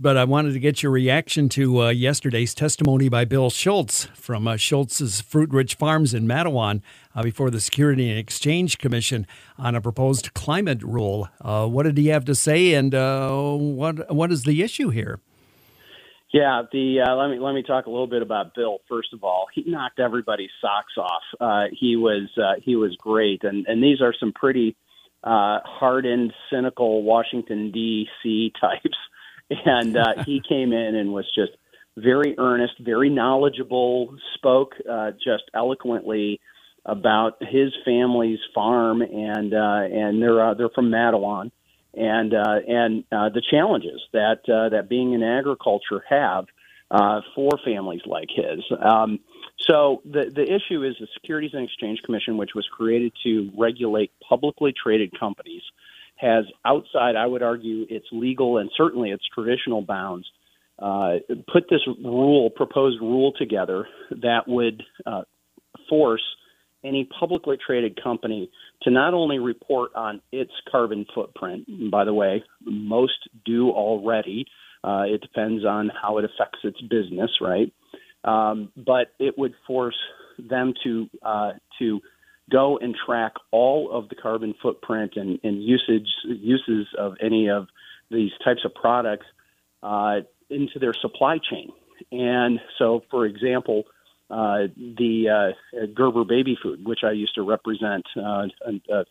But I wanted to get your reaction to uh, yesterday's testimony by Bill Schultz from uh, Schultz's Fruitridge Farms in Mattawan uh, before the Security and Exchange Commission on a proposed climate rule. Uh, what did he have to say, and uh, what what is the issue here? Yeah, the uh, let me let me talk a little bit about Bill. First of all, he knocked everybody's socks off. he was he was great, and and these are some pretty hardened, cynical Washington D.C. types and uh, he came in and was just very earnest, very knowledgeable, spoke uh, just eloquently about his family's farm, and uh, and they're uh, they're from Mattawan, and uh, and uh, the challenges that uh, that being in agriculture have uh, for families like his. Um, so the the issue is the Securities and Exchange Commission, which was created to regulate publicly traded companies has outside, I would argue, its legal and certainly its traditional bounds, uh, put this rule, proposed rule together that would uh, force any publicly traded company to not only report on its carbon footprint, by the way, most do already. Uh, it depends on how it affects its business, right? Um, but it would force them to uh, to go and track all of the carbon footprint and, and usage uses of any of these types of products uh, into their supply chain. And so, for example, uh, the uh, Gerber baby food, which I used to represent uh, uh,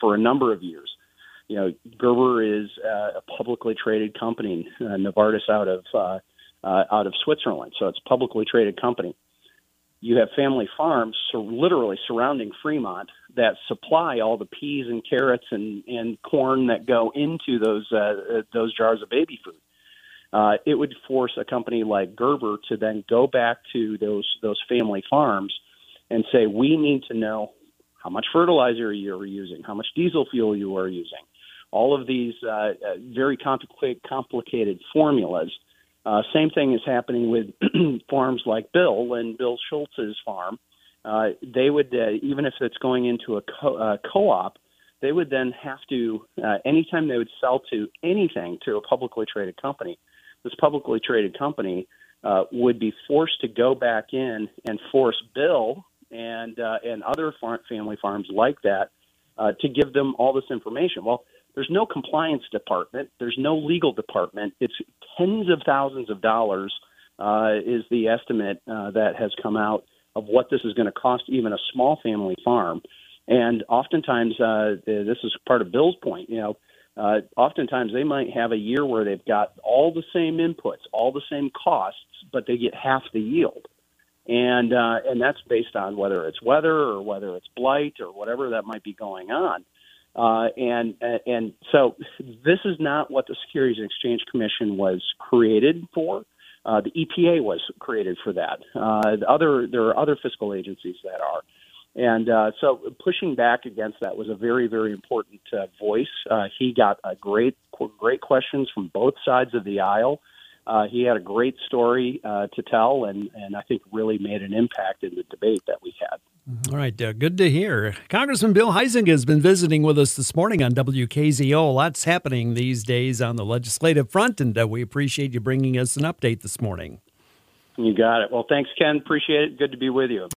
for a number of years. You know, Gerber is uh, a publicly traded company, Novartis out of out of Switzerland, so it's a publicly traded company you have family farms literally surrounding Fremont that supply all the peas and carrots and, and corn that go into those uh, uh, those jars of baby food. Uh, it would force a company like Gerber to then go back to those those family farms and say, we need to know how much fertilizer you are using, how much diesel fuel you are using, all of these uh, uh, very complicated, complicated formulas uh, same thing is happening with farms like Bill and Bill Schultz's farm. Uh, they would, uh, even if it's going into a co- uh, co-op, they would then have to, uh, anytime they would sell to anything to a publicly traded company, this publicly traded company uh, would be forced to go back in and force Bill and uh, and other farm, family farms like that uh, to give them all this information. Well, there's no compliance department. There's no legal department. It's tens of thousands of dollars uh, is the estimate uh, that has come out of what this is going to cost even a small family farm. And oftentimes, uh, this is part of Bill's point. You know, uh, oftentimes they might have a year where they've got all the same inputs, all the same costs, but they get half the yield. And uh, and that's based on whether it's weather or whether it's blight or whatever that might be going on. Uh, and and so this is not what the Securities and Exchange Commission was created for. Uh, the EPA was created for that. Uh, the other there are other fiscal agencies that are, and uh, so pushing back against that was a very very important uh, voice. Uh, he got a great great questions from both sides of the aisle. Uh, he had a great story uh, to tell, and, and I think really made an impact in the debate that we had. All right, uh, good to hear. Congressman Bill Huizenga has been visiting with us this morning on WKZO. Lots happening these days on the legislative front, and uh, we appreciate you bringing us an update this morning. You got it. Well, thanks, Ken. Appreciate it. Good to be with you.